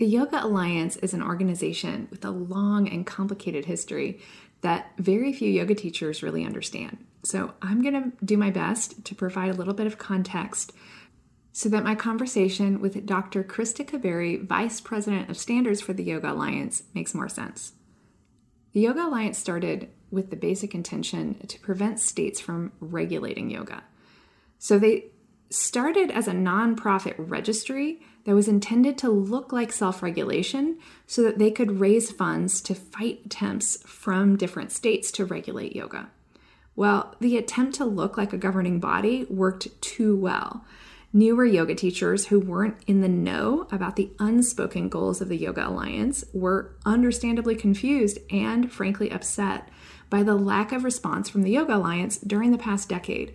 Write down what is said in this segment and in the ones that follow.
The Yoga Alliance is an organization with a long and complicated history that very few yoga teachers really understand. So, I'm going to do my best to provide a little bit of context so that my conversation with Dr. Christa Kuberry, Vice President of Standards for the Yoga Alliance, makes more sense. The Yoga Alliance started with the basic intention to prevent states from regulating yoga. So they started as a nonprofit registry that was intended to look like self regulation so that they could raise funds to fight attempts from different states to regulate yoga. Well, the attempt to look like a governing body worked too well. Newer yoga teachers who weren't in the know about the unspoken goals of the Yoga Alliance were understandably confused and frankly upset by the lack of response from the Yoga Alliance during the past decade,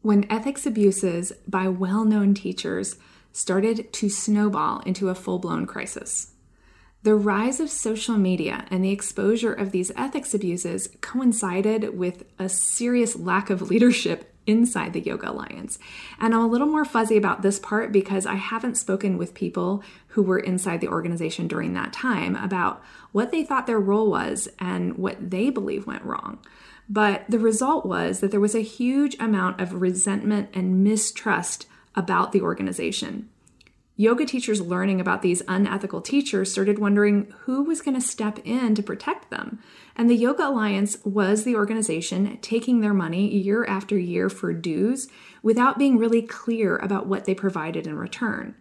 when ethics abuses by well known teachers started to snowball into a full blown crisis. The rise of social media and the exposure of these ethics abuses coincided with a serious lack of leadership inside the Yoga Alliance. And I'm a little more fuzzy about this part because I haven't spoken with people who were inside the organization during that time about what they thought their role was and what they believe went wrong. But the result was that there was a huge amount of resentment and mistrust about the organization. Yoga teachers learning about these unethical teachers started wondering who was going to step in to protect them. And the Yoga Alliance was the organization taking their money year after year for dues without being really clear about what they provided in return.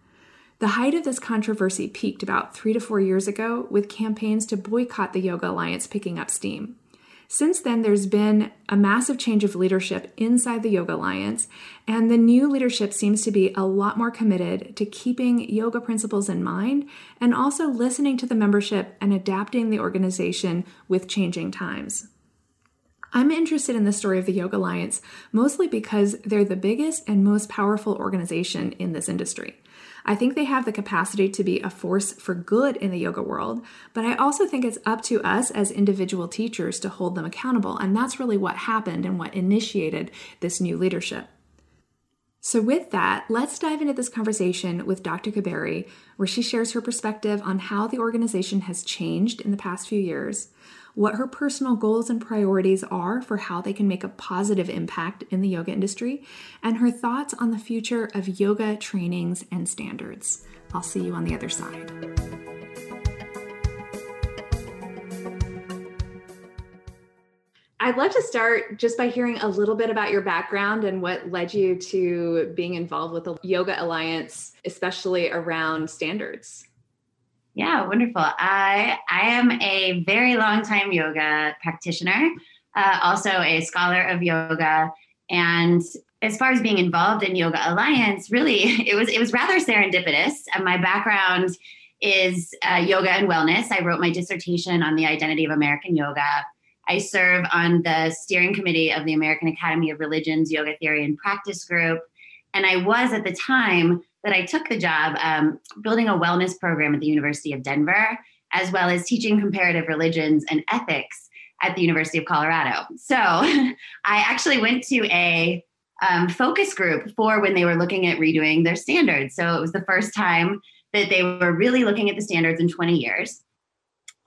The height of this controversy peaked about three to four years ago with campaigns to boycott the Yoga Alliance picking up steam. Since then, there's been a massive change of leadership inside the Yoga Alliance, and the new leadership seems to be a lot more committed to keeping yoga principles in mind and also listening to the membership and adapting the organization with changing times. I'm interested in the story of the Yoga Alliance mostly because they're the biggest and most powerful organization in this industry. I think they have the capacity to be a force for good in the yoga world, but I also think it's up to us as individual teachers to hold them accountable. And that's really what happened and what initiated this new leadership. So, with that, let's dive into this conversation with Dr. Kuberry, where she shares her perspective on how the organization has changed in the past few years, what her personal goals and priorities are for how they can make a positive impact in the yoga industry, and her thoughts on the future of yoga trainings and standards. I'll see you on the other side. I'd love to start just by hearing a little bit about your background and what led you to being involved with the Yoga Alliance, especially around standards. Yeah, wonderful. I I am a very long time yoga practitioner, uh, also a scholar of yoga, and as far as being involved in Yoga Alliance, really it was it was rather serendipitous. Uh, my background is uh, yoga and wellness. I wrote my dissertation on the identity of American yoga. I serve on the steering committee of the American Academy of Religions Yoga Theory and Practice Group, and I was at the time that I took the job um, building a wellness program at the University of Denver, as well as teaching comparative religions and ethics at the University of Colorado. So I actually went to a um, focus group for when they were looking at redoing their standards. So it was the first time that they were really looking at the standards in 20 years.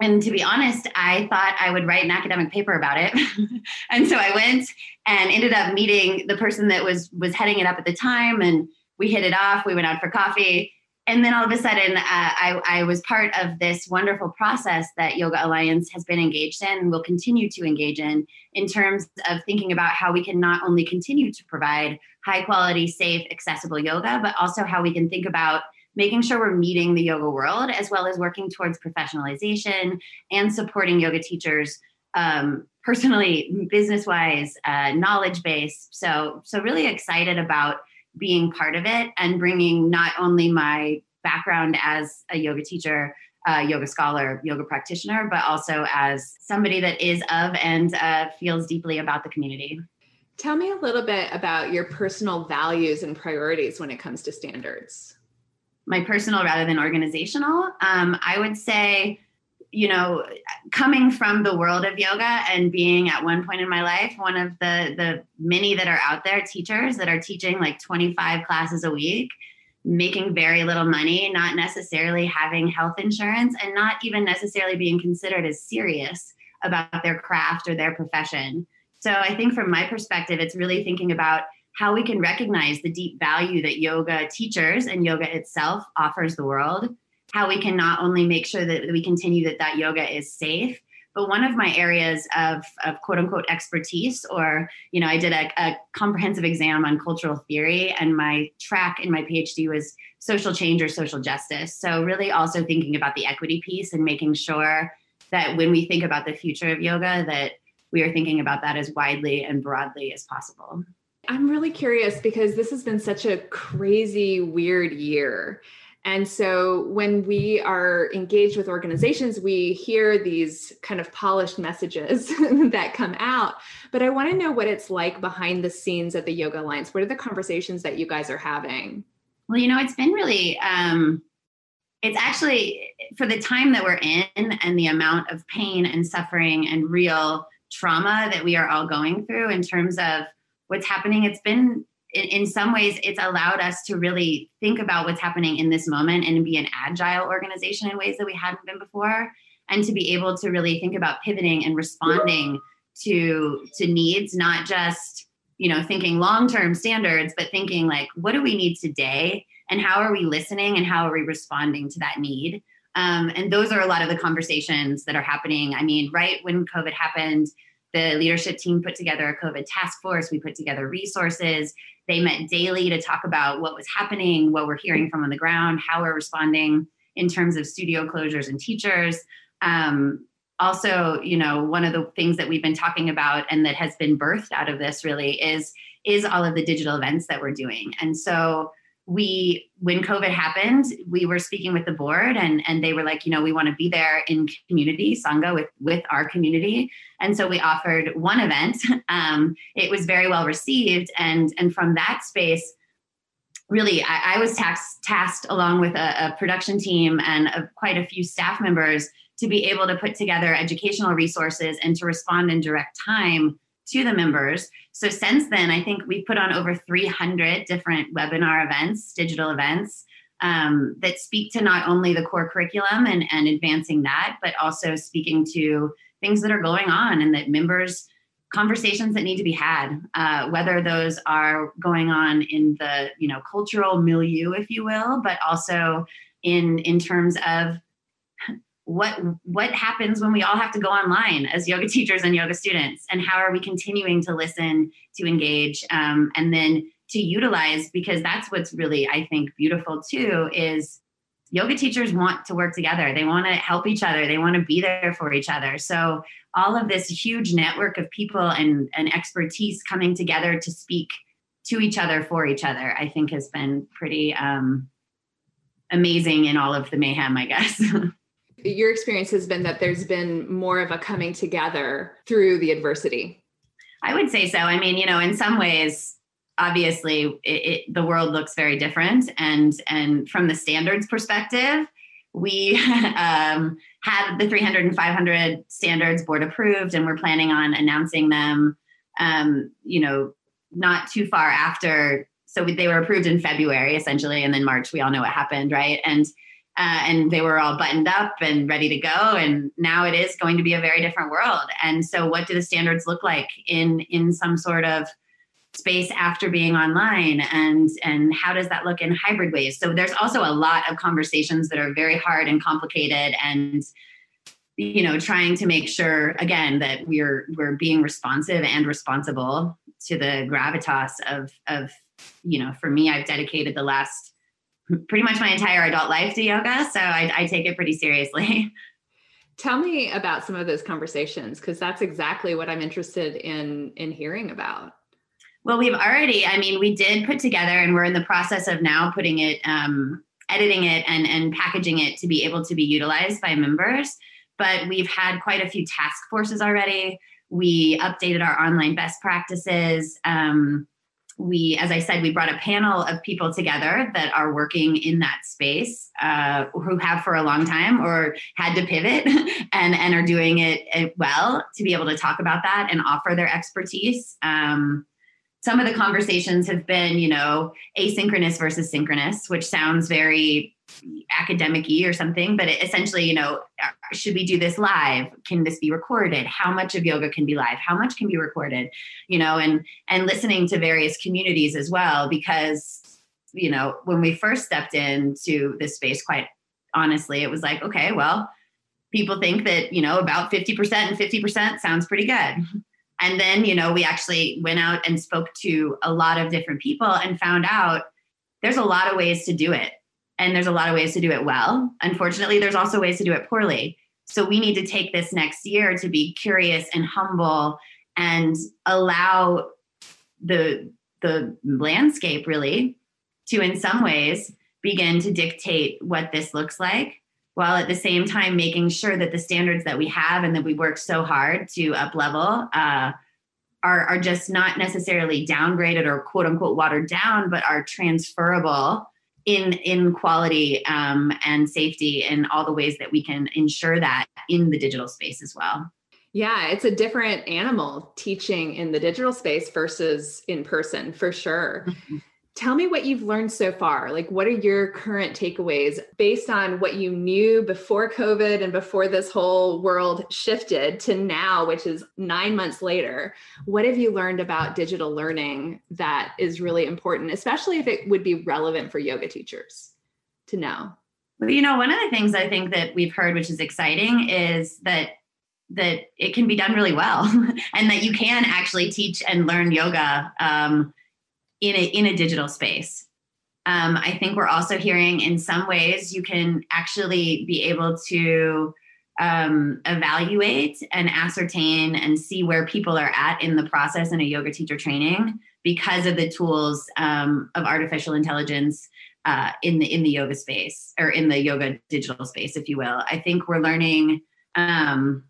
And to be honest, I thought I would write an academic paper about it. and so I went and ended up meeting the person that was was heading it up at the time and we hit it off. We went out for coffee. And then all of a sudden, uh, I, I was part of this wonderful process that Yoga Alliance has been engaged in and will continue to engage in, in terms of thinking about how we can not only continue to provide high quality, safe, accessible yoga, but also how we can think about making sure we're meeting the yoga world as well as working towards professionalization and supporting yoga teachers um, personally, business wise, uh, knowledge base. So, so really excited about being part of it and bringing not only my background as a yoga teacher uh, yoga scholar, yoga practitioner, but also as somebody that is of and uh, feels deeply about the community. Tell me a little bit about your personal values and priorities when it comes to standards. My personal rather than organizational, um, I would say, you know, coming from the world of yoga and being at one point in my life one of the the many that are out there teachers that are teaching like 25 classes a week making very little money, not necessarily having health insurance, and not even necessarily being considered as serious about their craft or their profession. So I think from my perspective, it's really thinking about how we can recognize the deep value that yoga teachers and yoga itself offers the world, how we can not only make sure that we continue that that yoga is safe, but one of my areas of, of quote unquote expertise, or, you know, I did a, a comprehensive exam on cultural theory, and my track in my PhD was social change or social justice. So, really also thinking about the equity piece and making sure that when we think about the future of yoga, that we are thinking about that as widely and broadly as possible. I'm really curious because this has been such a crazy, weird year. And so when we are engaged with organizations, we hear these kind of polished messages that come out. But I want to know what it's like behind the scenes at the Yoga Alliance. What are the conversations that you guys are having? Well, you know, it's been really, um, it's actually for the time that we're in and the amount of pain and suffering and real trauma that we are all going through in terms of what's happening. It's been in, some ways it's allowed us to really think about what's happening in this moment and be an agile organization in ways that we hadn't been before and to be able to really think about pivoting and responding to to needs not just you know thinking long-term standards but thinking like what do we need today? And how are we listening and how are we responding to that need? Um, and those are a lot of the conversations that are happening. I mean right when covid happened the leadership team put together a COVID task force. We put together resources. They met daily to talk about what was happening, what we're hearing from on the ground, how we're responding in terms of studio closures and teachers. Um, also, you know, one of the things that we've been talking about and that has been birthed out of this really is is all of the digital events that we're doing. And so we when covid happened we were speaking with the board and and they were like you know we want to be there in community sangha with with our community. And so we offered one event. Um, it was very well received and and from that space really i, I was tasked tasked along with a, a production team and a, quite a few staff members to be able to put together educational resources and to respond in direct time to the members. So since then, I think we've put on over 300 different webinar events, digital events um, that speak to not only the core curriculum and, and advancing that, but also speaking to things that are going on and that members conversations that need to be had uh, whether those are going on in the you know cultural milieu if you will but also in in terms of what what happens when we all have to go online as yoga teachers and yoga students? And how are we continuing to listen to engage um, and then to utilize? Because that's what's really i think beautiful too is yoga teachers want to work together. They want to help each other. They want to be there for each other. So all of this huge network of people and, and expertise coming together to speak to each other for each other i think has been pretty um, amazing in all of the mayhem i guess your experience has been that there's been more of a coming together through the adversity. I would say so. I mean, you know, in some ways, obviously, it, it, the world looks very different, and and from the standards perspective, we um, had the 300 and 500 standards board approved, and we're planning on announcing them. Um, you know, not too far after. So they were approved in February, essentially, and then March. We all know what happened, right? And uh, and they were all buttoned up and ready to go. And now it is going to be a very different world. And so what do the standards look like in in some sort of space after being online? And and how does that look in hybrid ways? So there's also a lot of conversations that are very hard and complicated and you know trying to make sure again that we're we're being responsive and responsible to the gravitas of of you know for me i've dedicated the last pretty much my entire adult life to yoga. So I, I take it pretty seriously. Tell me about some of those conversations because that's exactly what I'm interested in in hearing about. Well, we've already, I mean, we did put together and we're in the process of now putting it um, editing it and and packaging it to be able to be utilized by members. But we've had quite a few task forces already. We updated our online best practices. Um, we, as I said, we brought a panel of people together that are working in that space, uh, who have for a long time or had to pivot and, and are doing it well to be able to talk about that and offer their expertise. Um, some of the conversations have been, you know, asynchronous versus synchronous, which sounds very academic or something, but essentially, you know, uh, should we do this live? Can this be recorded? How much of yoga can be live? How much can be recorded? You know, and and listening to various communities as well, because you know, when we first stepped into this space, quite honestly, it was like, okay, well, people think that, you know, about 50% and 50% sounds pretty good. And then, you know, we actually went out and spoke to a lot of different people and found out there's a lot of ways to do it and there's a lot of ways to do it well. Unfortunately, there's also ways to do it poorly. So we need to take this next year to be curious and humble and allow the the landscape really to in some ways begin to dictate what this looks like while at the same time making sure that the standards that we have and that we work so hard to up level uh, are, are just not necessarily downgraded or quote unquote watered down but are transferable in in quality um, and safety and all the ways that we can ensure that in the digital space as well yeah it's a different animal teaching in the digital space versus in person for sure mm-hmm. Tell me what you've learned so far. Like, what are your current takeaways based on what you knew before COVID and before this whole world shifted to now, which is nine months later? What have you learned about digital learning that is really important, especially if it would be relevant for yoga teachers to know? Well, you know, one of the things I think that we've heard, which is exciting, is that that it can be done really well, and that you can actually teach and learn yoga. Um, in a in a digital space. Um, I think we're also hearing in some ways you can actually be able to um, evaluate and ascertain and see where people are at in the process in a yoga teacher training because of the tools um, of artificial intelligence uh, in the in the yoga space or in the yoga digital space, if you will. I think we're learning. Um,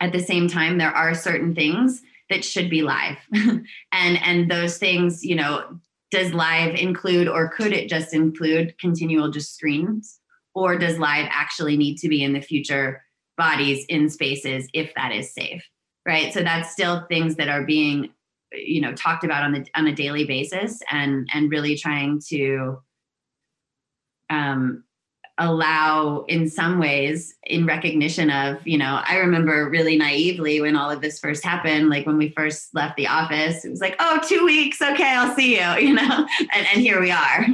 at the same time, there are certain things that should be live. And and those things you know does live include or could it just include continual just screens? Or does live actually need to be in the future bodies in spaces if that is safe right? So that's still things that are being you know talked about on the on a daily basis and and really trying to um allow in some ways in recognition of you know i remember really naively when all of this first happened like when we first left the office it was like oh two weeks okay i'll see you you know? And, and here we are.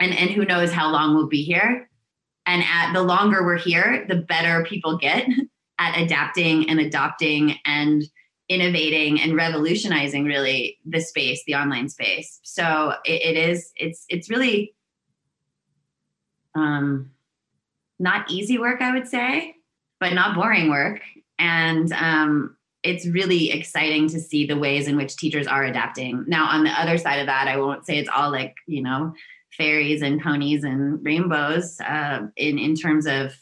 And and who knows how long we'll be here. And at the longer we're here the better people get at adapting and adopting and innovating and revolutionizing really the space the online space. So it, it is it's it's really um, not easy work, I would say, but not boring work. And um, it's really exciting to see the ways in which teachers are adapting. Now, on the other side of that, I won't say it's all like, you know, fairies and ponies and rainbows uh, in, in terms of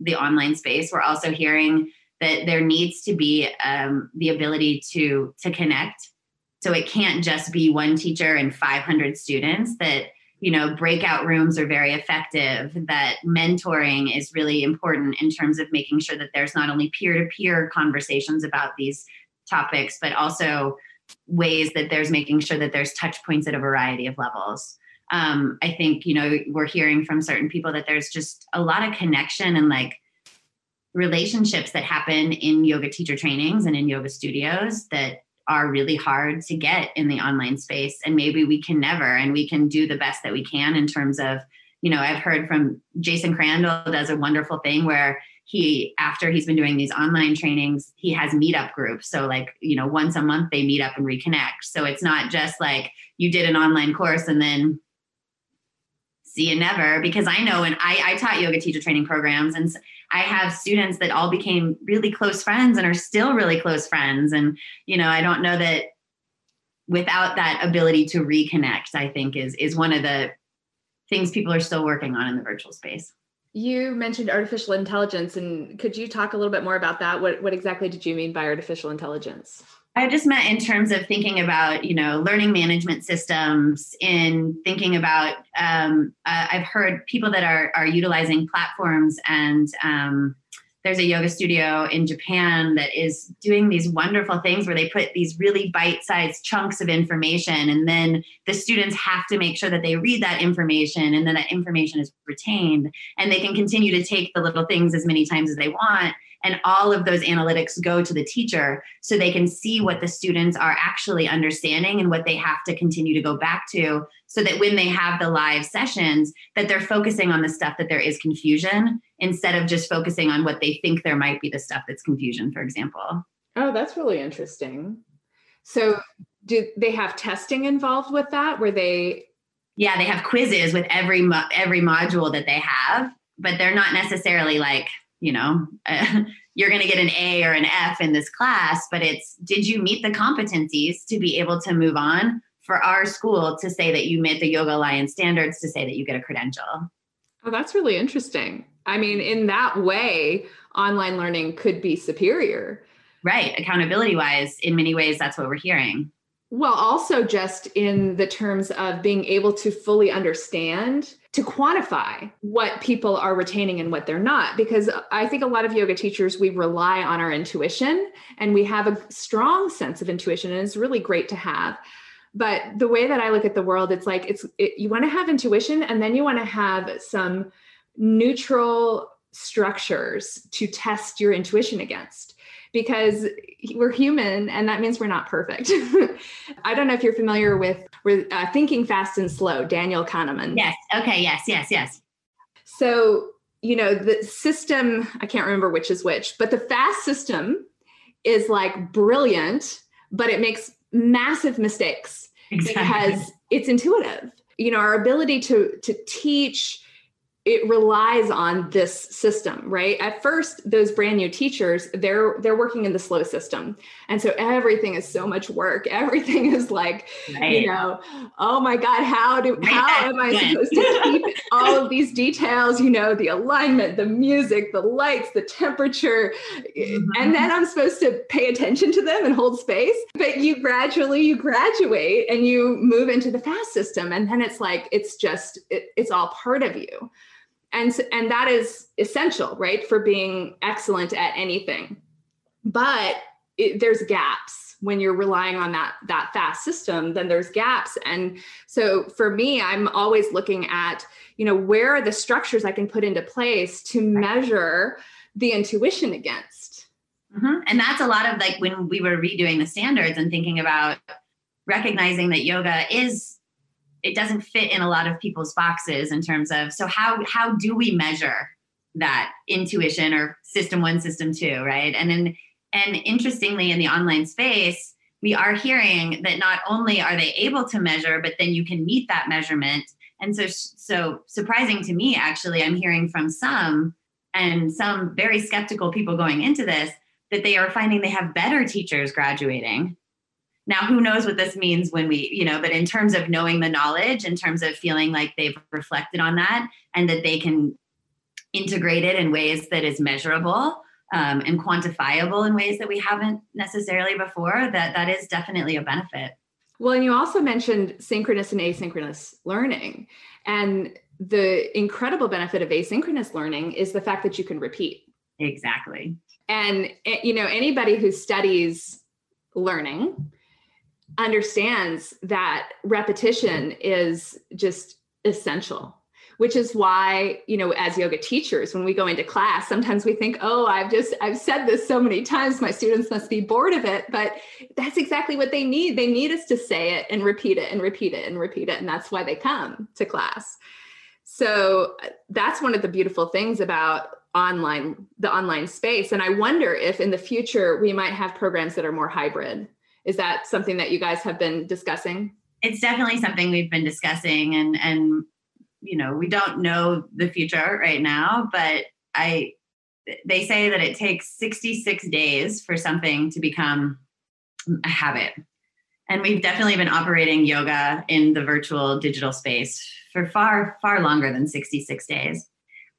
the online space. We're also hearing that there needs to be um, the ability to to connect. So it can't just be one teacher and 500 students that you know breakout rooms are very effective that mentoring is really important in terms of making sure that there's not only peer-to-peer conversations about these topics but also ways that there's making sure that there's touch points at a variety of levels. Um, i think you know we're hearing from certain people that there's just a lot of connection and like relationships that happen in yoga teacher trainings and in yoga studios that are really hard to get in the online space and maybe we can never and we can do the best that we can in terms of you know i've heard from jason crandell does a wonderful thing where he after he's been doing these online trainings he has meetup groups. So like you know once a month they meet up and reconnect. So it's not just like you did an online course and then see you never because i know and I, I taught yoga teacher training programs and I have students that all became really close friends and are still really close friends. And, you know, I don't know that without that ability to reconnect, I think is is one of the things people are still working on in the virtual space. You mentioned artificial intelligence, and could you talk a little bit more about that? What, what exactly did you mean by artificial intelligence? I just meant in terms of thinking about, you know, learning management systems, in thinking about, um, uh, I've heard people that are, are utilizing platforms and um, there's a yoga studio in Japan that is doing these wonderful things where they put these really bite sized chunks of information, and then the students have to make sure that they read that information and then that information is retained. And they can continue to take the little things as many times as they want and all of those analytics go to the teacher so they can see what the students are actually understanding and what they have to continue to go back to so that when they have the live sessions that they're focusing on the stuff that there is confusion instead of just focusing on what they think there might be the stuff that's confusion for example. Oh that's really interesting. So do they have testing involved with that? Where they yeah they have quizzes with every every module that they have but they're not necessarily like you know you're going to get an a or an f in this class but it's did you meet the competencies to be able to move on for our school to say that you met the yoga alliance standards to say that you get a credential? Oh that's really interesting. I mean in that way online learning could be superior. Right accountability wise in many ways that's what we're hearing well, also just in the terms of being able to fully understand, to quantify what people are retaining and what they're not. Because I think a lot of yoga teachers, we rely on our intuition and we have a strong sense of intuition, and it's really great to have. But the way that I look at the world, it's like it's it, you want to have intuition and then you want to have some neutral structures to test your intuition against because we're human and that means we're not perfect. I don't know if you're familiar with, with uh, Thinking Fast and Slow, Daniel Kahneman. Yes. Okay. Yes. Yes. Yes. So, you know, the system, I can't remember which is which, but the fast system is like brilliant, but it makes massive mistakes exactly. because it's intuitive. You know, our ability to to teach it relies on this system right? At first those brand new teachers they're they're working in the slow system. And so everything is so much work. Everything is like right. you know oh my god how do how am i supposed to keep all of these details you know the alignment the music the lights the temperature? Mm-hmm. and then i'm supposed to pay attention to them and hold space. But you gradually you graduate and you move into the fast system. And then it's like it's just it, it's all part of you and and that is essential right for being excellent at anything. But it, there's gaps when you're relying on that that fast system then there's gaps. And so for me i'm always looking at you know where are the structures i can put into place to measure the intuition against. Mm-hmm. and that's a lot of like when we were redoing the standards and thinking about recognizing that yoga is it doesn't fit in a lot of people's boxes in terms of so how how do we measure that intuition or system one system two right? And then and interestingly in the online space we are hearing that not only are they able to measure but then you can meet that measurement. And so so surprising to me actually i'm hearing from some and some very skeptical people going into this that they are finding they have better teachers graduating now, who knows what this means when we, you know, but in terms of knowing the knowledge, in terms of feeling like they've reflected on that and that they can integrate it in ways that is measurable um, and quantifiable in ways that we haven't necessarily before, that that is definitely a benefit. Well, and you also mentioned synchronous and asynchronous learning. And the incredible benefit of asynchronous learning is the fact that you can repeat. Exactly. And, eh, you know, anybody who studies learning understands that repetition is just essential which is why you know as yoga teachers when we go into class sometimes we think oh i've just i've said this so many times my students must be bored of it but that's exactly what they need. They need us to say it and repeat it and repeat it and repeat it and that's why they come to class. So uh, that's one of the beautiful things about online the online space and i wonder if in the future we might have programs that are more hybrid is that something that you guys have been discussing? It's definitely something we've been discussing and and you know, we don't know the future right now, but I they say that it takes 66 days for something to become a habit. and we've definitely been operating yoga in the virtual digital space for far far longer than 66 days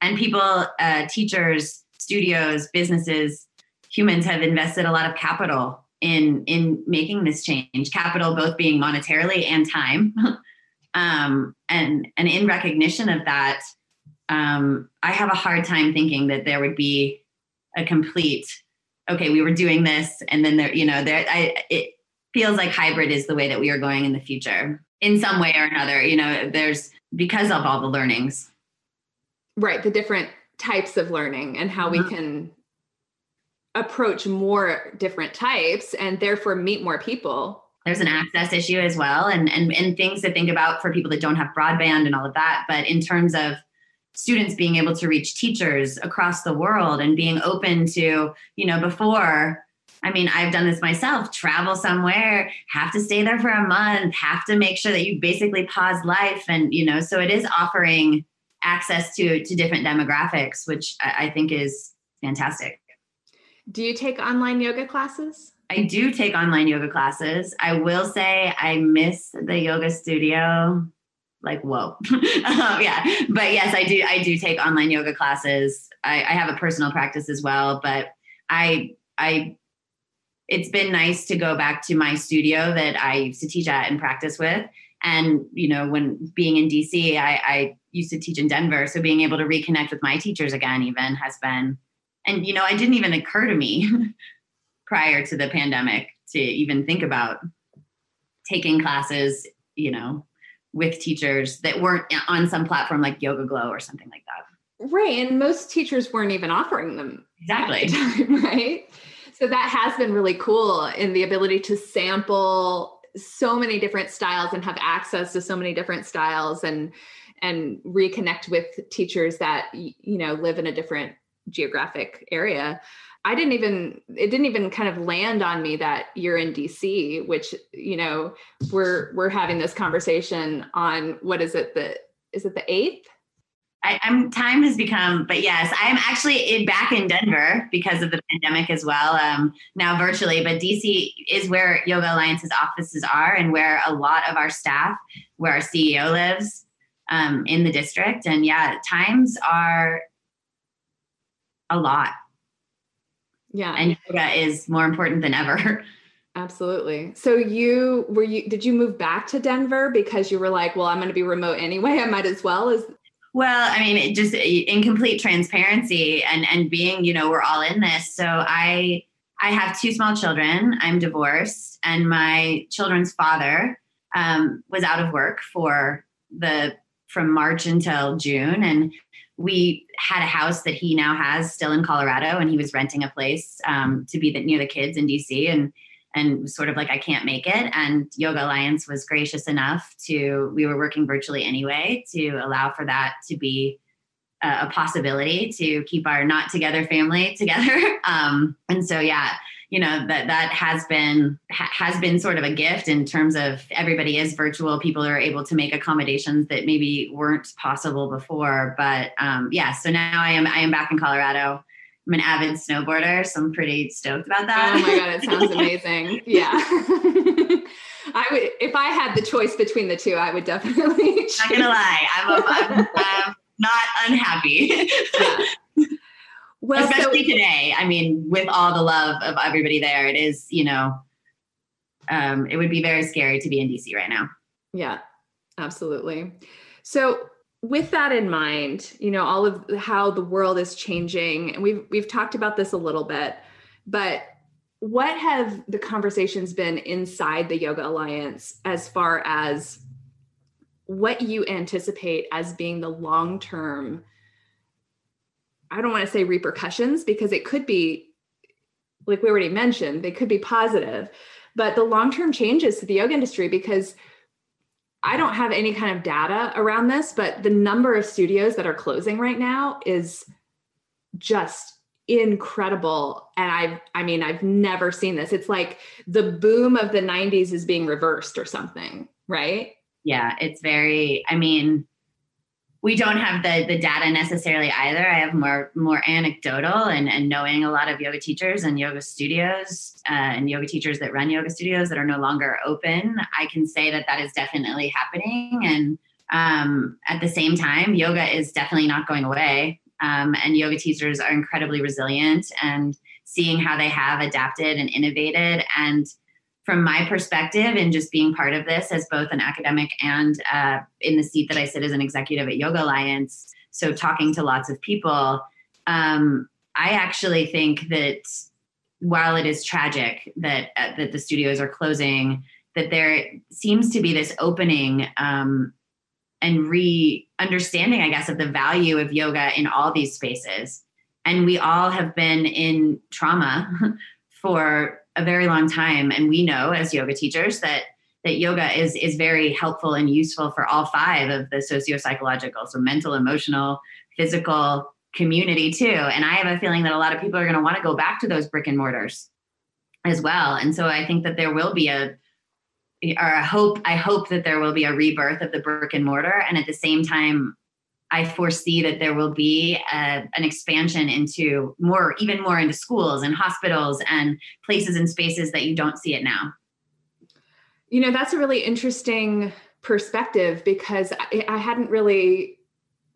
and people uh, teachers studios businesses humans have invested a lot of capital in in making this change capital both being monetarily and time um, and and in recognition of that um, i have a hard time thinking that there would be a complete okay we were doing this and then there you know there i it feels like hybrid is the way that we are going in the future in some way or another you know there's because of all the learnings right the different types of learning and how mm-hmm. we can approach more different types and therefore meet more people there's an mm-hmm. access issue as well and, and and things to think about for people that don't have broadband and all of that but in terms of students being able to reach teachers across the world and being open to you know before I mean, I've done this myself travel somewhere, have to stay there for a month, have to make sure that you basically pause life. And, you know, so it is offering access to, to different demographics, which I, I think is fantastic. Do you take online yoga classes? I do take online yoga classes. I will say I miss the yoga studio. Like whoa, um, yeah. But yes, I do. I do take online yoga classes. I, I have a personal practice as well, but I I it's been nice to go back to my studio that I used to teach at and practice with. And, you know, when being in DC, I, I used to teach in Denver. So being able to reconnect with my teachers again, even has been, and, you know, it didn't even occur to me prior to the pandemic to even think about taking classes, you know, with teachers that weren't on some platform like YogaGlo or something like that. Right. And most teachers weren't even offering them. Exactly. Time, right. So that has been really cool in the ability to sample so many different styles and have access to so many different styles and and reconnect with teachers that you know live in a different geographic area. I didn't even it didn't even kind of land on me that you're in DC, which you know we're we're having this conversation on what is it the is it the eighth I, am time has become, but yes, I'm actually in, back in Denver because of the pandemic as well. Um, now virtually, but DC is where Yoga Alliance's offices are, and where a lot of our staff, where our CEO lives, um, in the district. And yeah, times are a lot. Yeah, and yoga is more important than ever. Absolutely. So you were you did you move back to Denver because you were like, well, I'm going to be remote anyway. I might as well. Is well, I mean, just in complete transparency and and being, you know, we're all in this. So I I have two small children. I'm divorced, and my children's father um, was out of work for the from March until June, and we had a house that he now has still in Colorado, and he was renting a place um, to be the, near the kids in DC, and and sort of like, I can't make it. And Yoga Alliance was gracious enough to, we were working virtually anyway, to allow for that to be a, a possibility to keep our not together family together. Um, and so, yeah, you know that that has been ha- has been sort of a gift in terms of everybody is virtual people are able to make accommodations that maybe weren't possible before but um, yeah so now i am i am back in colorado I'm an avid snowboarder, so I'm pretty stoked about that. Oh my god, it sounds amazing. yeah. I would if I had the choice between the two, I would definitely. Not gonna lie, I'm, a, I'm, I'm not unhappy. Well, especially so, today. I mean, with all the love of everybody there, it is you know, um, it would be very scary to be in DC right now. Yeah, absolutely. So with that in mind, you know, all of how the world is changing, and we've we've talked about this a little bit, but what have the conversations been inside the Yoga Alliance as far as what you anticipate as being the long term? I don't want to say repercussions because it could be, like we already mentioned, they could be positive, but the long term changes to the yoga industry because I don't have any kind of data around this, but the number of studios that are closing right now is just incredible. And i've i mean i've never seen this. It's like the boom of the 90s is being reversed or something right? Yeah it's very i mean we don't have the the data necessarily either. I have more more anecdotal and and knowing a lot of yoga teachers and yoga studios uh, and yoga teachers that run yoga studios that are no longer open. I can say that that is definitely happening, and um, at the same time, yoga is definitely not going away. Um, and yoga teachers are incredibly resilient and seeing how they have adapted and innovated and from my perspective and just being part of this as both an academic and uh, in the seat that I sit as an executive at Yoga Alliance, so talking to lots of people, um, I actually think that while it is tragic that uh, that the studios are closing, that there seems to be this opening um, and re-understanding, I guess, of the value of yoga in all these spaces. And we all have been in trauma for a very long time. And we know as yoga teachers that that yoga is is very helpful and useful for all five of the socio-psychological so mental emotional physical community too. And i have a feeling that a lot of people are going to want to go back to those brick and mortars as well. And so i think that there will be a or a hope i hope that there will be a rebirth of the brick and mortar. And at the same time I foresee that there will be a, an expansion into more, even more into schools and hospitals and places and spaces that you don't see it now. You know, that's a really interesting perspective because I, I hadn't really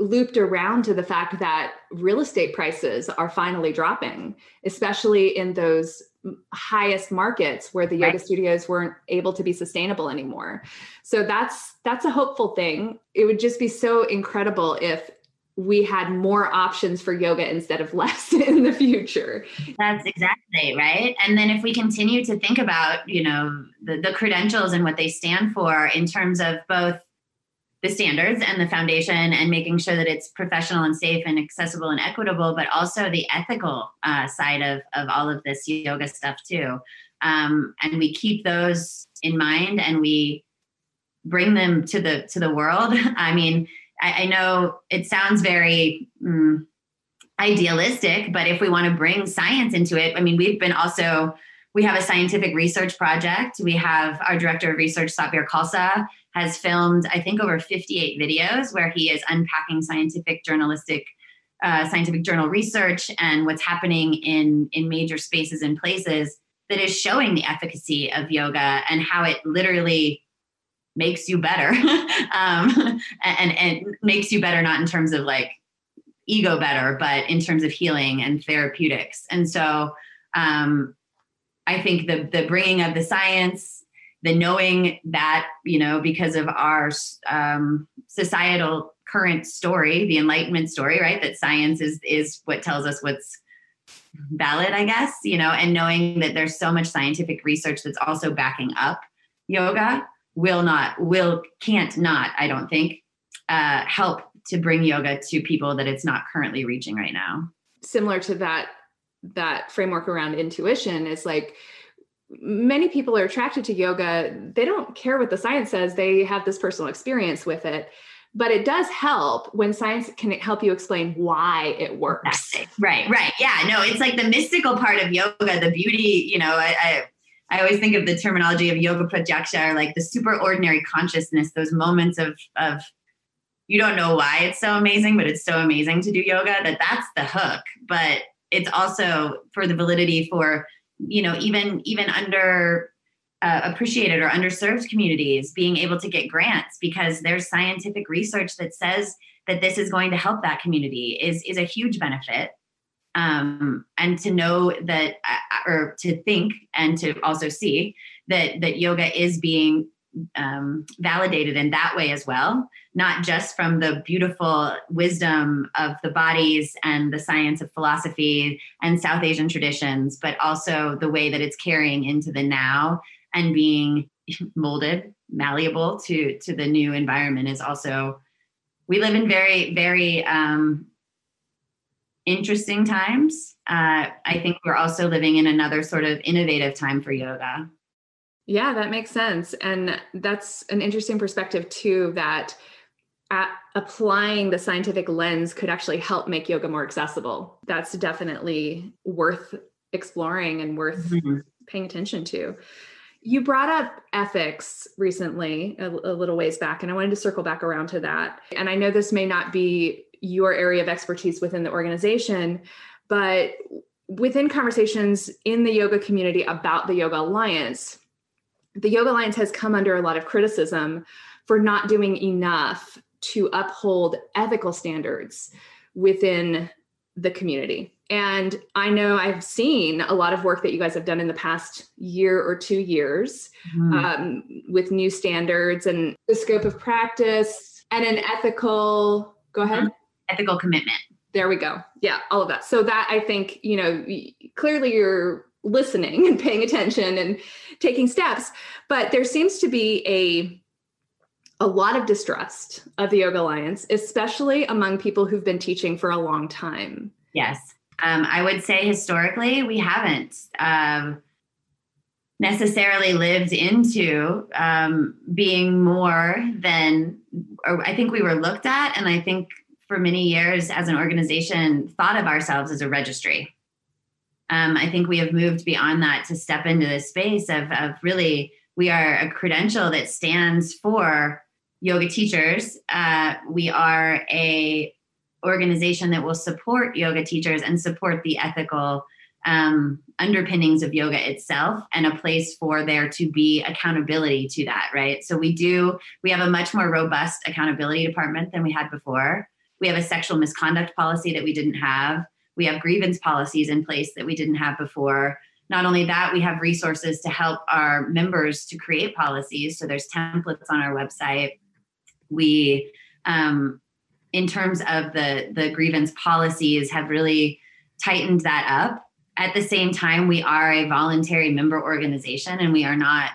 looped around to the fact that real estate prices are finally dropping, especially in those highest markets where the yoga right. studios weren't able to be sustainable anymore. So that's that's a hopeful thing. It would just be so incredible if we had more options for yoga instead of less in the future. That's exactly right. And then if we continue to think about, you know, the, the credentials and what they stand for in terms of both the standards and the foundation and making sure that it's professional and safe and accessible and equitable, but also the ethical uh, side of, of all of this yoga stuff too. Um, and we keep those in mind and we bring them to the to the world. I mean, I, I know it sounds very mm, idealistic, but if we want to bring science into it, I mean, we've been also we have a scientific research project. We have our director of research, Satbir Khalsa, has filmed, I think, over 58 videos where he is unpacking scientific journalistic, uh, scientific journal research and what's happening in in major spaces and places that is showing the efficacy of yoga and how it literally makes you better. Um, and, and makes you better not in terms of like ego better but in terms of healing and therapeutics. And so um, I think the the bringing of the science, the knowing that you know because of our um, societal current story, the Enlightenment story, right? That science is is what tells us what's valid, I guess. You know, and knowing that there's so much scientific research that's also backing up yoga will not will can't not I don't think uh, help to bring yoga to people that it's not currently reaching right now. Similar to that that framework around intuition is like many people are attracted to yoga. They don't care what the science says. They have this personal experience with it. But it does help when science can help you explain why it works. Right right. Yeah no it's like the mystical part of yoga the beauty you know I, I I always think of the terminology of yoga pratyaksha or like the super ordinary consciousness, those moments of of you don't know why it's so amazing, but it's so amazing to do yoga that that's the hook. But it's also for the validity for you know even even under uh, appreciated or underserved communities being able to get grants because there's scientific research that says that this is going to help that community is is a huge benefit. Um, and to know that uh, or to think and to also see that that yoga is being um, validated in that way as well, not just from the beautiful wisdom of the bodies and the science of philosophy and South Asian traditions, but also the way that it's carrying into the now and being molded, malleable to to the new environment is also. We live in very very um, interesting times. Uh, I think we're also living in another sort of innovative time for yoga. Yeah, that makes sense. And that's an interesting perspective, too, that applying the scientific lens could actually help make yoga more accessible. That's definitely worth exploring and worth mm-hmm. paying attention to. You brought up ethics recently, a, a, little ways back, and I wanted to circle back around to that. And I know this may not be your area of expertise within the organization, but within conversations in the yoga community about the Yoga Alliance, the Yoga Alliance has come under a lot of criticism for not doing enough to uphold ethical standards within the community. And I know I've seen a lot of work that you guys have done in the past year or two years mm-hmm. um, with new standards and the scope of practice and an ethical, go ahead. Mm-hmm. Ethical commitment. There we go. Yeah, all of that. So that I think, you know, clearly you're listening and paying attention and taking steps, but there seems to be a a lot of distrust of the Yoga Alliance, especially among people who've been teaching for a long time. Yes. Um, I would say historically, we haven't um, necessarily lived into um, being more than, or I think we were looked at. And I think for many years as an organization, thought of ourselves as a registry. Um, I think we have moved beyond that to step into this space of, of really, we are a credential that stands for yoga teachers. Uh, we are a organization that will support yoga teachers and support the ethical um, underpinnings of yoga itself and a place for there to be accountability to that right? So we do we have a much more robust accountability department than we had before. We have a sexual misconduct policy that we didn't have we have grievance policies in place that we didn't have before. Not only that we have resources to help our members to create policies. So there's templates on our website. We um, in terms of the the grievance policies have really tightened that up. At the same time we are a voluntary member organization and we are not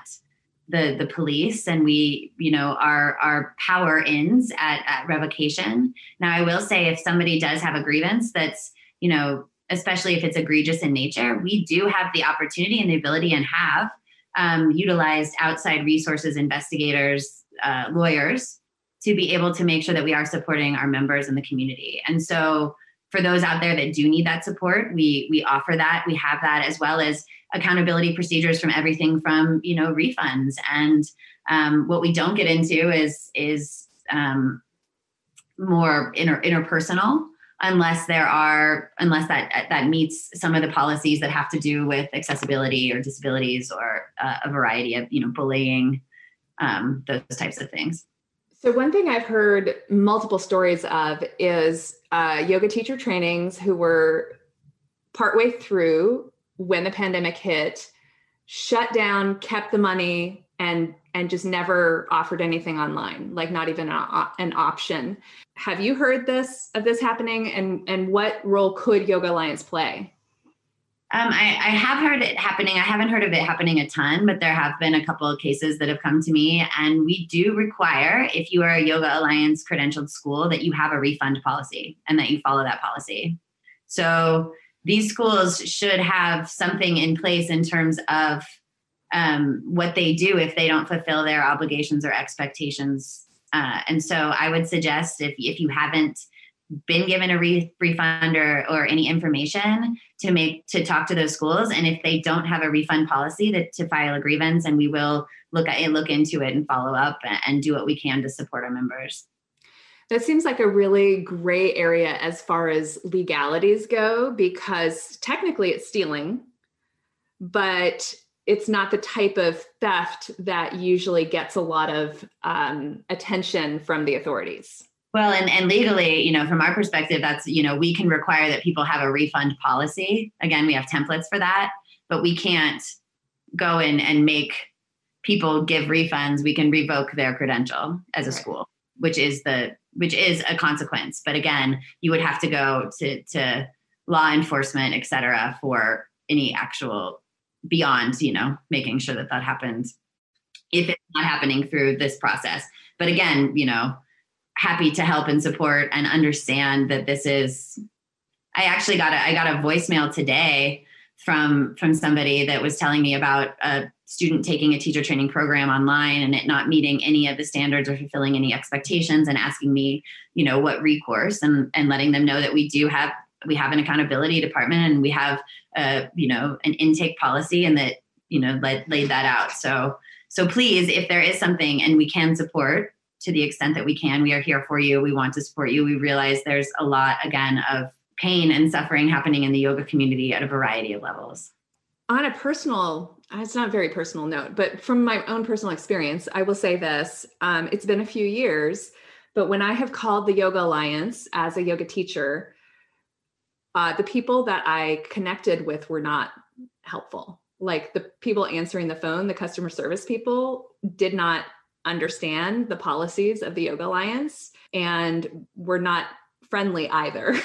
the the police and we you know our our power ends at, at revocation. Now i will say if somebody does have a grievance that's you know especially if it's egregious in nature we do have the opportunity and the ability and have um, utilized outside resources investigators uh, lawyers to be able to make sure that we are supporting our members in the community. And so for those out there that do need that support, we we offer that. We have that as well as accountability procedures from everything from you know refunds and um, what we don't get into is is um, more inter, interpersonal unless there are unless that that meets some of the policies that have to do with accessibility or disabilities or uh, a variety of you know bullying um, those types of things. So, one thing I've heard multiple stories of is uh, yoga teacher trainings who were partway through when the pandemic hit, shut down, kept the money, and and just never offered anything online, like not even a, an option. Have you heard this of this happening, and and what role could Yoga Alliance play? Um, I, I, have heard it happening. I haven't heard of it happening a ton, but there have been a couple of cases that have come to me. And we do require, if you are a Yoga Alliance credentialed school, that you have a refund policy and that you follow that policy. So these schools should have something in place in terms of um, what they do if they don't fulfill their obligations or expectations. Uh, and so I would suggest if, if you haven't been given a re- refund or, or any information to make to talk to those schools and if they don't have a refund policy that to file a grievance and we will look at it look into it and follow up and do what we can to support our members that seems like a really gray area as far as legalities go because technically it's stealing but it's not the type of theft that usually gets a lot of um, attention from the authorities well, and, and legally, you know, from our perspective, that's, you know, we can require that people have a refund policy. Again, we have templates for that, but we can't go in and make people give refunds. We can revoke their credential as a right. school, which is the which is a consequence. But again, you would have to go to to law enforcement, et cetera, for any actual beyond, you know, making sure that that happens if it's not happening through this process. But again, you know, happy to help and support and understand that this is I actually got a I got a voicemail today from from somebody that was telling me about a student taking a teacher training program online and it not meeting any of the standards or fulfilling any expectations and asking me you know what recourse and and letting them know that we do have we have an accountability department and we have a you know an intake policy and that you know laid, laid that out. So so please if there is something and we can support to the extent that we can we are here for you. We want to support you. We realize there's a lot again of pain and suffering happening in the yoga community at a variety of levels. On a personal it's not a very personal note but from my own personal experience i will say this um, it's been a few years but when i have called the yoga alliance as a yoga teacher uh, the people that i connected with were not helpful like the people answering the phone the customer service people did not understand the policies of the yoga alliance and were not friendly either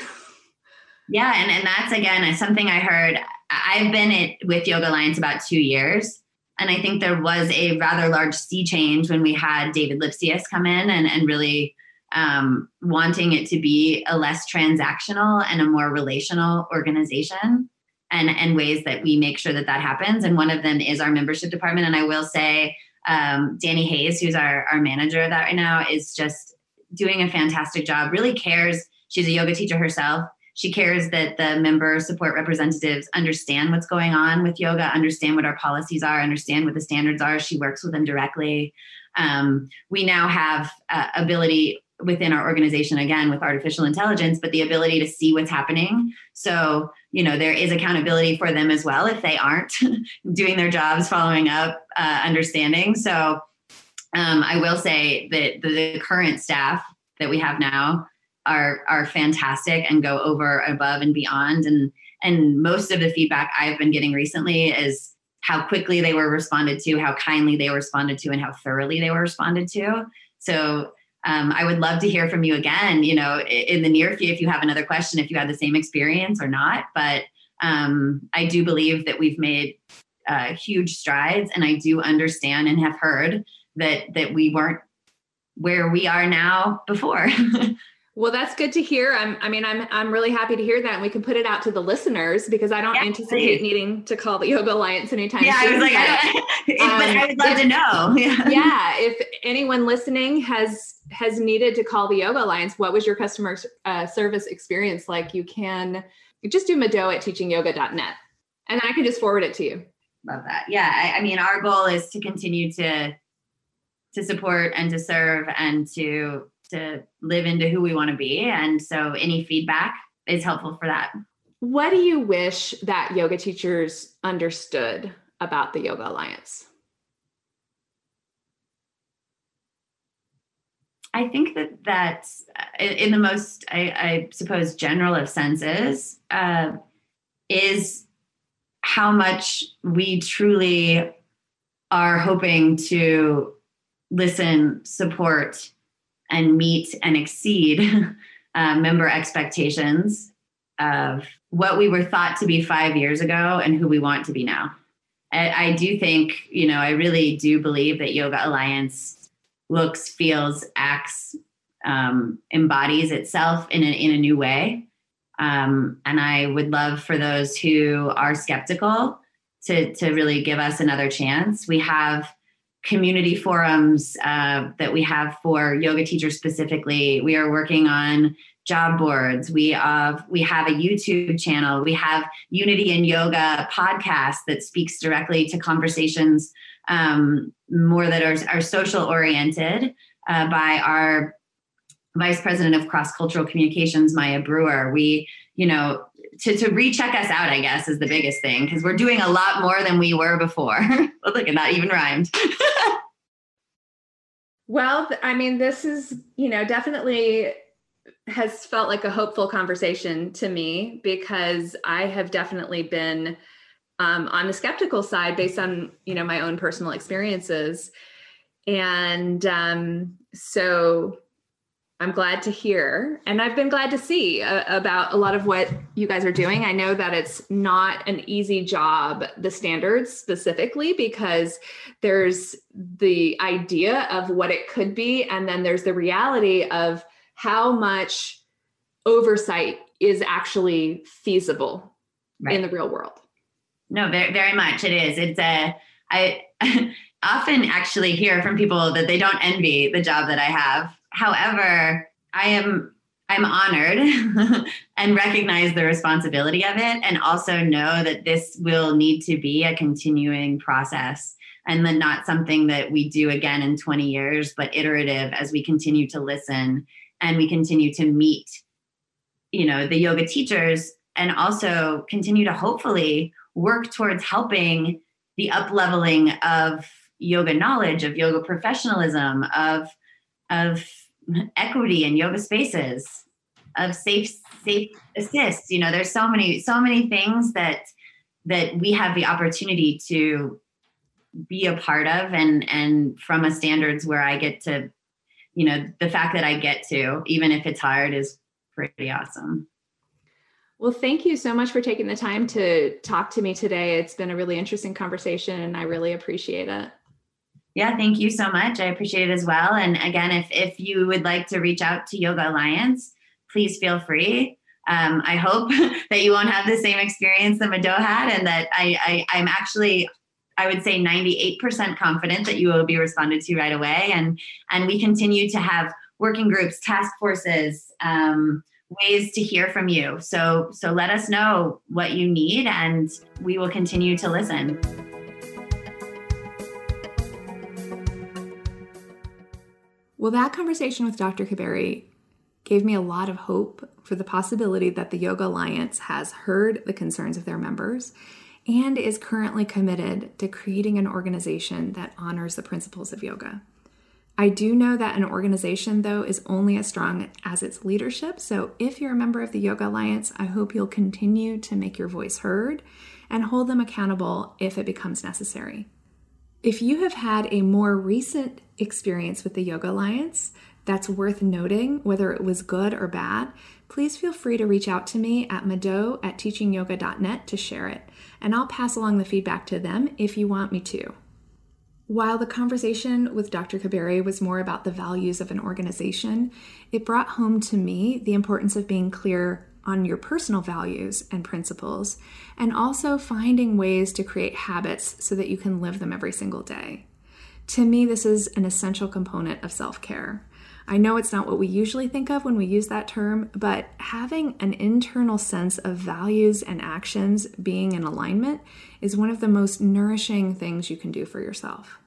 yeah and, and that's again something i heard I've been it with Yoga Alliance about two years. And I think there was a rather large sea change when we had David Lipsius come in and, and really um, wanting it to be a less transactional and a more relational organization and, and ways that we make sure that that happens. And one of them is our membership department. And I will say, um, Danny Hayes, who's our, our manager of that right now, is just doing a fantastic job, really cares. She's a yoga teacher herself she cares that the member support representatives understand what's going on with yoga, understand what our policies are, understand what the standards are. She works with them directly. Um, we now have uh, ability within our organization again with artificial intelligence but the ability to see what's happening. So you know there is accountability for them as well if they aren't doing their jobs following up uh, understanding. So um, i will say that the, current staff that we have now are are fantastic and go over above and beyond. And and most of the feedback I've been getting recently is how quickly they were responded to, how kindly they were responded to, and how thoroughly they were responded to. So um, I would love to hear from you again, you know, in the near future, if you have another question, if you had the same experience or not. But um, I do believe that we've made uh, huge strides, and I do understand and have heard that that we weren't where we are now before. Well, that's good to hear. I'm, I mean, I'm, I'm really happy to hear that. And we can put it out to the listeners because I don't yeah, anticipate please. needing to call the Yoga Alliance anytime yeah, soon. I was like, but, I, um, but I would love if, to know. Yeah. yeah. If anyone listening has, has needed to call the Yoga Alliance, what was your customer uh, service experience like? You can just do Mado at teachingyoga.net and I can just forward it to you. Love that. Yeah. I, I mean, our goal is to continue to, to support and to serve and to to live into who we want to be. And so any feedback is helpful for that. What do you wish that yoga teachers understood about the Yoga Alliance? I think that that's in the most, I, I suppose, general of senses, uh, is how much we truly are hoping to listen, support, and meet and exceed uh, member expectations of what we were thought to be five years ago and who we want to be now. I, I do think, you know, I really do believe that Yoga Alliance looks, feels, acts, um, embodies itself in a, in a new way. Um, and I would love for those who are skeptical to, to really give us another chance. We have community forums uh, that we have for yoga teachers specifically. We are working on job boards. We have we have a YouTube channel. We have Unity in Yoga podcast that speaks directly to conversations um, more that are, are social oriented uh, by our vice president of cross cultural communications, Maya Breuer. We you know to, to recheck us out, I guess, is the biggest thing because we're doing a lot more than we were before. well, look at that, even rhymed. well, I mean, this is, you know, definitely has felt like a hopeful conversation to me because I have definitely been um, on the skeptical side based on, you know, my own personal experiences. And um, so I'm glad to hear. And I've been glad to see uh, about a lot of what you guys are doing. I know that it's not an easy job, the standards specifically, because there's the idea of what it could be, and then there's the reality of how much oversight is actually feasible right. in the real world. No, very, very much. It is. It's a, I often actually hear from people that they don't envy the job that I have However, I am I'm honored and recognize the responsibility of it, and also know that this will need to be a continuing process and then not something that we do again in 20 years, but iterative as we continue to listen and we continue to meet, you know, the yoga teachers and also continue to hopefully work towards helping the upleveling of yoga knowledge, of yoga professionalism, of of equity in yoga spaces, of safe safe assist. You know, there's so many so many things that that we have the opportunity to be a part of and and from a standards where I get to you know the fact that I get to even if it's hard is pretty awesome. Well, thank you so much for taking the time to talk to me today. It's been a really interesting conversation and I really appreciate it. Yeah, thank you so much. I appreciate it as well. And again, if if you would like to reach out to Yoga Alliance, please feel free. Um, I hope that you won't have the same experience that Mado had, and that I, I I'm actually I would say 98% confident that you will be responded to right away. And and we continue to have working groups, task forces, um, ways to hear from you. So so let us know what you need, and we will continue to listen. Well, that conversation with Dr. Kuberry gave me a lot of hope for the possibility that the Yoga Alliance has heard the concerns of their members and is currently committed to creating an organization that honors the principles of yoga. I do know that an organization, though, is only as strong as its leadership. So if you're a member of the Yoga Alliance, I hope you'll continue to make your voice heard and hold them accountable if it becomes necessary. If you have had a more recent experience with the Yoga Alliance that's worth noting, whether it was good or bad, please feel free to reach out to me at mado at teachingyoga.net to share it, and I'll pass along the feedback to them if you want me to. While the conversation with Dr. Kuberry was more about the values of an organization, it brought home to me the importance of being clear on your personal values and principles, and also finding ways to create habits so that you can live them every single day. To me, this is an essential component of self care. I know it's not what we usually think of when we use that term, but having an internal sense of values and actions being in alignment is one of the most nourishing things you can do for yourself.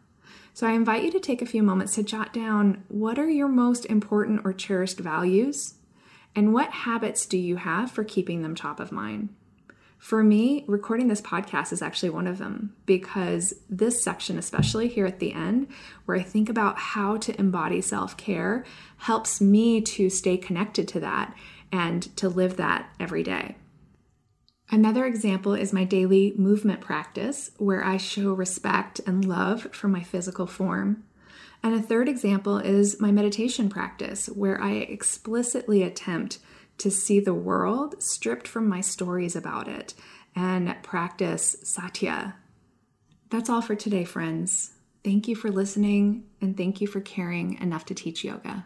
So I invite you to take a few moments to jot down what are your most important or cherished values and what habits do you have for keeping them top of mind? For me, recording this podcast is actually one of them because this section, especially here at the end, where I think about how to embody self care, helps me to stay connected to that and to live that every day. Another example is my daily movement practice, where I show respect and love for my physical form. And a third example is my meditation practice, where I explicitly attempt to see the world stripped from my stories about it and practice satya. That's all for today, friends. Thank you for listening and thank you for caring enough to teach yoga.